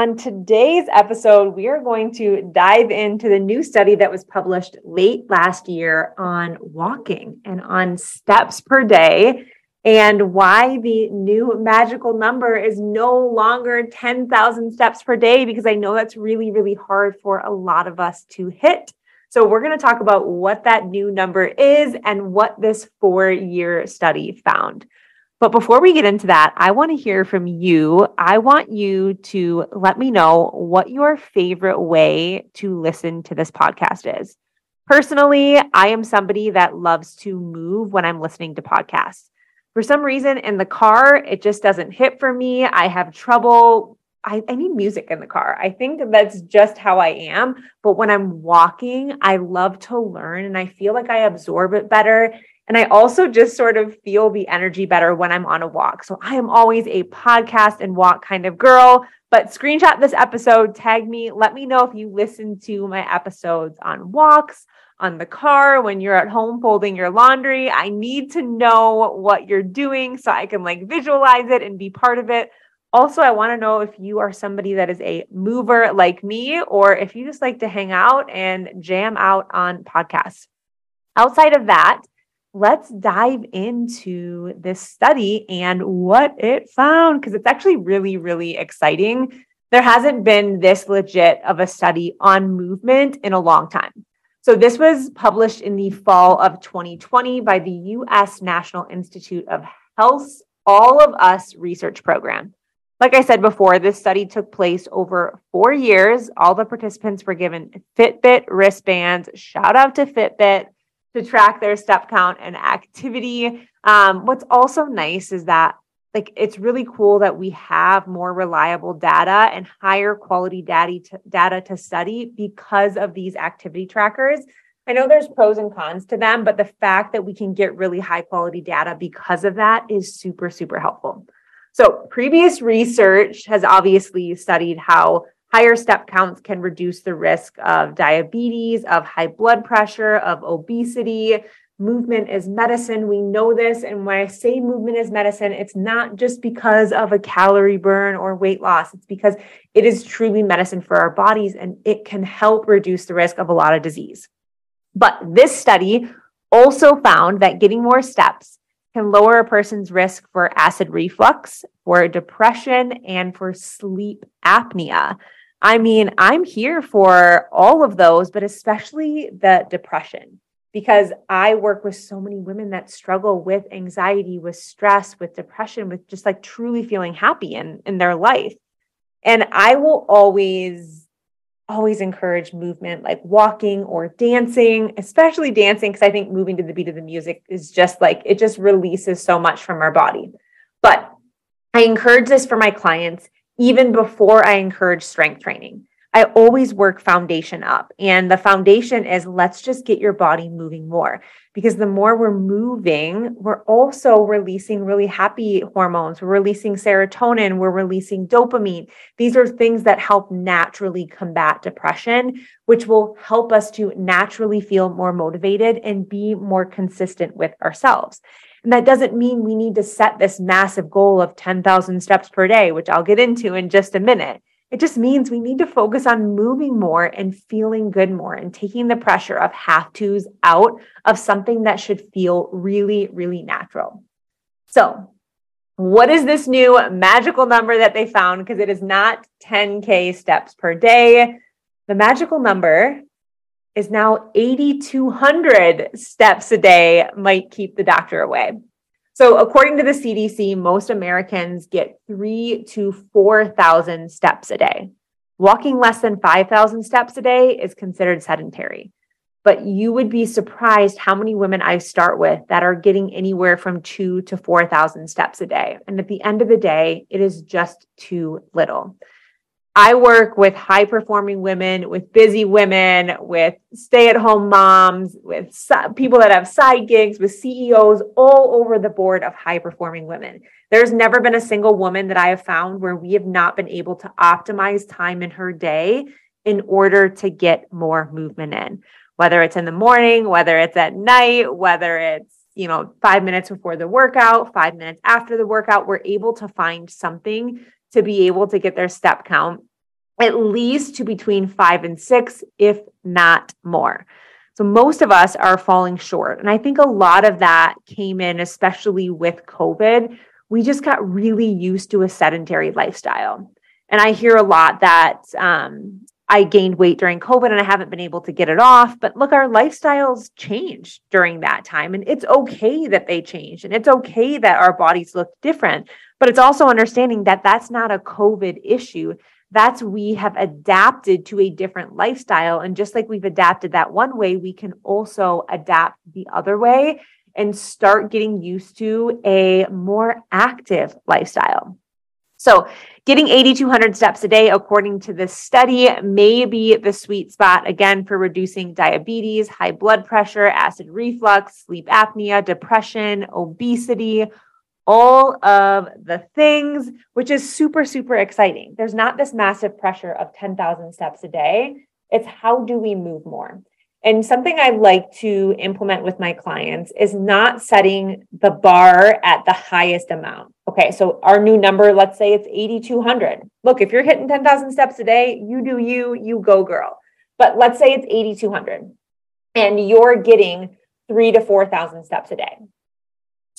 On today's episode, we are going to dive into the new study that was published late last year on walking and on steps per day, and why the new magical number is no longer 10,000 steps per day, because I know that's really, really hard for a lot of us to hit. So, we're going to talk about what that new number is and what this four year study found. But before we get into that, I want to hear from you. I want you to let me know what your favorite way to listen to this podcast is. Personally, I am somebody that loves to move when I'm listening to podcasts. For some reason, in the car, it just doesn't hit for me. I have trouble. I, I need music in the car. I think that's just how I am. But when I'm walking, I love to learn and I feel like I absorb it better and I also just sort of feel the energy better when I'm on a walk. So I am always a podcast and walk kind of girl. But screenshot this episode, tag me, let me know if you listen to my episodes on walks, on the car, when you're at home folding your laundry. I need to know what you're doing so I can like visualize it and be part of it. Also, I want to know if you are somebody that is a mover like me, or if you just like to hang out and jam out on podcasts. Outside of that, let's dive into this study and what it found because it's actually really, really exciting. There hasn't been this legit of a study on movement in a long time. So, this was published in the fall of 2020 by the US National Institute of Health's All of Us research program. Like I said before, this study took place over four years. All the participants were given Fitbit wristbands. Shout out to Fitbit to track their step count and activity. Um, what's also nice is that like it's really cool that we have more reliable data and higher quality data data to study because of these activity trackers. I know there's pros and cons to them, but the fact that we can get really high quality data because of that is super, super helpful. So, previous research has obviously studied how Higher step counts can reduce the risk of diabetes, of high blood pressure, of obesity. Movement is medicine. We know this. And when I say movement is medicine, it's not just because of a calorie burn or weight loss. It's because it is truly medicine for our bodies and it can help reduce the risk of a lot of disease. But this study also found that getting more steps can lower a person's risk for acid reflux, for depression, and for sleep apnea. I mean, I'm here for all of those, but especially the depression, because I work with so many women that struggle with anxiety, with stress, with depression, with just like truly feeling happy in, in their life. And I will always, always encourage movement like walking or dancing, especially dancing, because I think moving to the beat of the music is just like it just releases so much from our body. But I encourage this for my clients even before I encourage strength training. I always work foundation up. And the foundation is let's just get your body moving more because the more we're moving, we're also releasing really happy hormones. We're releasing serotonin, we're releasing dopamine. These are things that help naturally combat depression, which will help us to naturally feel more motivated and be more consistent with ourselves. And that doesn't mean we need to set this massive goal of 10,000 steps per day, which I'll get into in just a minute. It just means we need to focus on moving more and feeling good more and taking the pressure of have tos out of something that should feel really, really natural. So, what is this new magical number that they found? Because it is not 10K steps per day. The magical number is now 8,200 steps a day might keep the doctor away. So, according to the CDC, most Americans get three to 4,000 steps a day. Walking less than 5,000 steps a day is considered sedentary. But you would be surprised how many women I start with that are getting anywhere from two to 4,000 steps a day. And at the end of the day, it is just too little. I work with high performing women, with busy women, with stay at home moms, with people that have side gigs, with CEOs all over the board of high performing women. There's never been a single woman that I have found where we have not been able to optimize time in her day in order to get more movement in, whether it's in the morning, whether it's at night, whether it's you know, five minutes before the workout, five minutes after the workout, we're able to find something to be able to get their step count at least to between five and six, if not more. So most of us are falling short. And I think a lot of that came in, especially with COVID. We just got really used to a sedentary lifestyle. And I hear a lot that um, I gained weight during COVID and I haven't been able to get it off. But look, our lifestyles changed during that time. And it's okay that they changed and it's okay that our bodies look different. But it's also understanding that that's not a COVID issue. That's we have adapted to a different lifestyle. And just like we've adapted that one way, we can also adapt the other way and start getting used to a more active lifestyle. So, getting 8,200 steps a day, according to this study, may be the sweet spot again for reducing diabetes, high blood pressure, acid reflux, sleep apnea, depression, obesity, all of the things, which is super, super exciting. There's not this massive pressure of 10,000 steps a day. It's how do we move more? And something I like to implement with my clients is not setting the bar at the highest amount. Okay, so our new number, let's say it's 8,200. Look, if you're hitting 10,000 steps a day, you do you, you go, girl. But let's say it's 8,200 and you're getting three to 4,000 steps a day.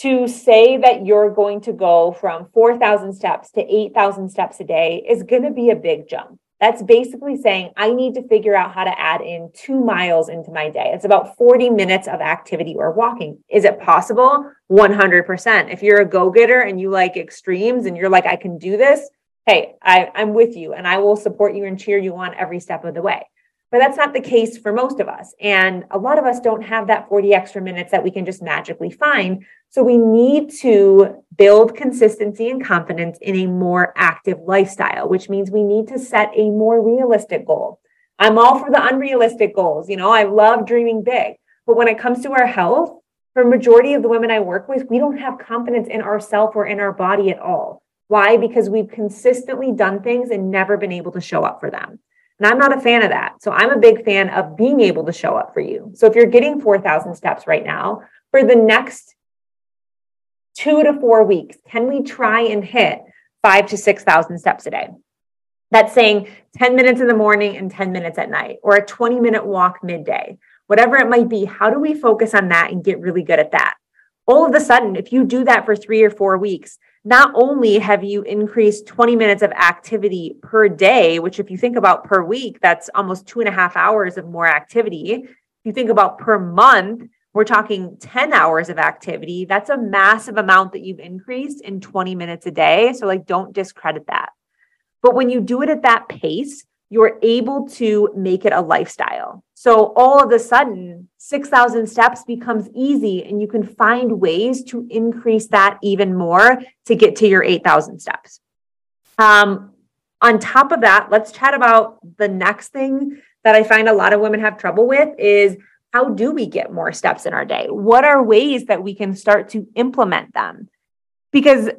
To say that you're going to go from 4,000 steps to 8,000 steps a day is going to be a big jump. That's basically saying I need to figure out how to add in two miles into my day. It's about 40 minutes of activity or walking. Is it possible? 100%. If you're a go getter and you like extremes and you're like, I can do this, hey, I, I'm with you and I will support you and cheer you on every step of the way. But that's not the case for most of us. And a lot of us don't have that 40 extra minutes that we can just magically find. So we need to build consistency and confidence in a more active lifestyle, which means we need to set a more realistic goal. I'm all for the unrealistic goals. You know, I love dreaming big. But when it comes to our health, for majority of the women I work with, we don't have confidence in ourselves or in our body at all. Why? Because we've consistently done things and never been able to show up for them. And I'm not a fan of that. So I'm a big fan of being able to show up for you. So if you're getting 4,000 steps right now, for the next two to four weeks, can we try and hit five to 6,000 steps a day? That's saying 10 minutes in the morning and 10 minutes at night, or a 20 minute walk midday, whatever it might be. How do we focus on that and get really good at that? All of a sudden, if you do that for three or four weeks, not only have you increased 20 minutes of activity per day, which, if you think about per week, that's almost two and a half hours of more activity. If you think about per month, we're talking 10 hours of activity. That's a massive amount that you've increased in 20 minutes a day. So, like, don't discredit that. But when you do it at that pace, you're able to make it a lifestyle. So all of a sudden, 6,000 steps becomes easy, and you can find ways to increase that even more to get to your 8,000 steps. Um, On top of that, let's chat about the next thing that I find a lot of women have trouble with is how do we get more steps in our day? What are ways that we can start to implement them? Because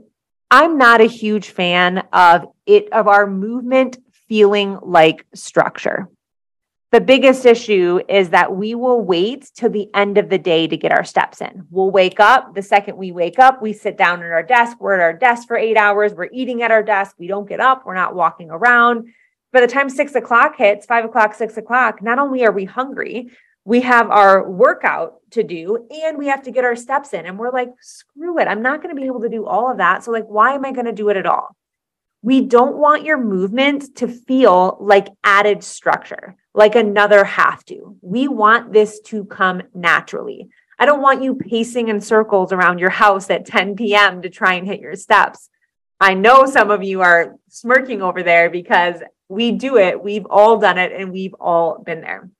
I'm not a huge fan of it of our movement feeling like structure. The biggest issue is that we will wait till the end of the day to get our steps in. We'll wake up. The second we wake up, we sit down at our desk. We're at our desk for eight hours. We're eating at our desk. We don't get up. We're not walking around. By the time six o'clock hits, five o'clock, six o'clock, not only are we hungry, we have our workout to do and we have to get our steps in. And we're like, screw it. I'm not going to be able to do all of that. So, like, why am I going to do it at all? We don't want your movement to feel like added structure, like another have to. We want this to come naturally. I don't want you pacing in circles around your house at 10 p.m. to try and hit your steps. I know some of you are smirking over there because we do it. We've all done it and we've all been there.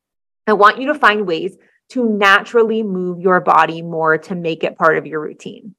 I want you to find ways to naturally move your body more to make it part of your routine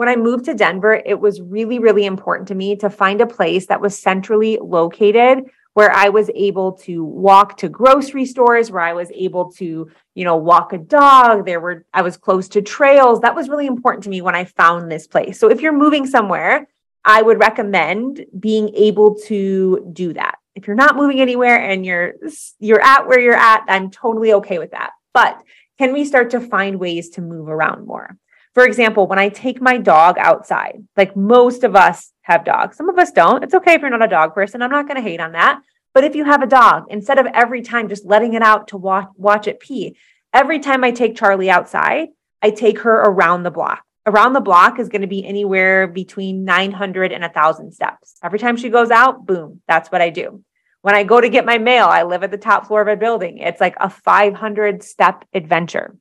when I moved to Denver, it was really, really important to me to find a place that was centrally located where I was able to walk to grocery stores, where I was able to, you know, walk a dog. There were, I was close to trails. That was really important to me when I found this place. So if you're moving somewhere, I would recommend being able to do that. If you're not moving anywhere and you're you're at where you're at, I'm totally okay with that. But can we start to find ways to move around more? For example, when I take my dog outside, like most of us have dogs, some of us don't. It's okay if you're not a dog person. I'm not going to hate on that. But if you have a dog, instead of every time just letting it out to watch, watch it pee, every time I take Charlie outside, I take her around the block. Around the block is going to be anywhere between 900 and 1,000 steps. Every time she goes out, boom, that's what I do. When I go to get my mail, I live at the top floor of a building. It's like a 500 step adventure.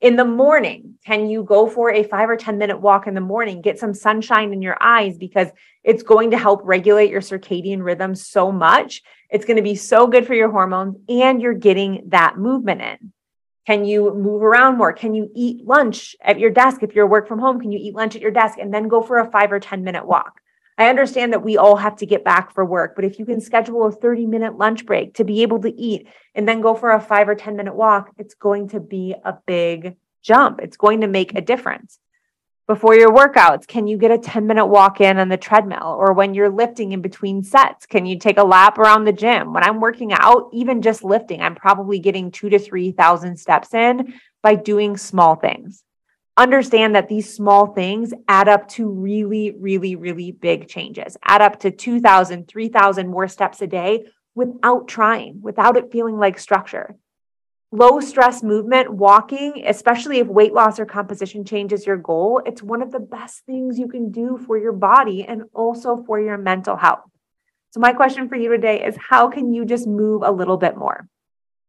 In the morning, can you go for a five or 10 minute walk in the morning? Get some sunshine in your eyes because it's going to help regulate your circadian rhythm so much. It's going to be so good for your hormones and you're getting that movement in. Can you move around more? Can you eat lunch at your desk? If you're work from home, can you eat lunch at your desk and then go for a five or 10 minute walk? I understand that we all have to get back for work, but if you can schedule a 30 minute lunch break to be able to eat and then go for a five or 10 minute walk, it's going to be a big jump. It's going to make a difference. Before your workouts, can you get a 10 minute walk in on the treadmill? Or when you're lifting in between sets, can you take a lap around the gym? When I'm working out, even just lifting, I'm probably getting two to 3,000 steps in by doing small things understand that these small things add up to really, really, really big changes, add up to 2,000, 3,000 more steps a day without trying, without it feeling like structure. Low stress movement, walking, especially if weight loss or composition change is your goal, it's one of the best things you can do for your body and also for your mental health. So, my question for you today is how can you just move a little bit more?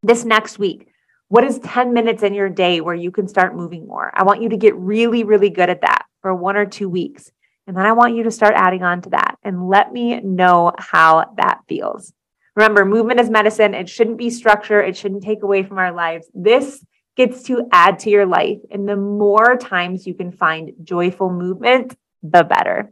This next week, what is 10 minutes in your day where you can start moving more? I want you to get really, really good at that for one or two weeks. And then I want you to start adding on to that and let me know how that feels. Remember, movement is medicine. It shouldn't be structure, it shouldn't take away from our lives. This gets to add to your life. And the more times you can find joyful movement, the better.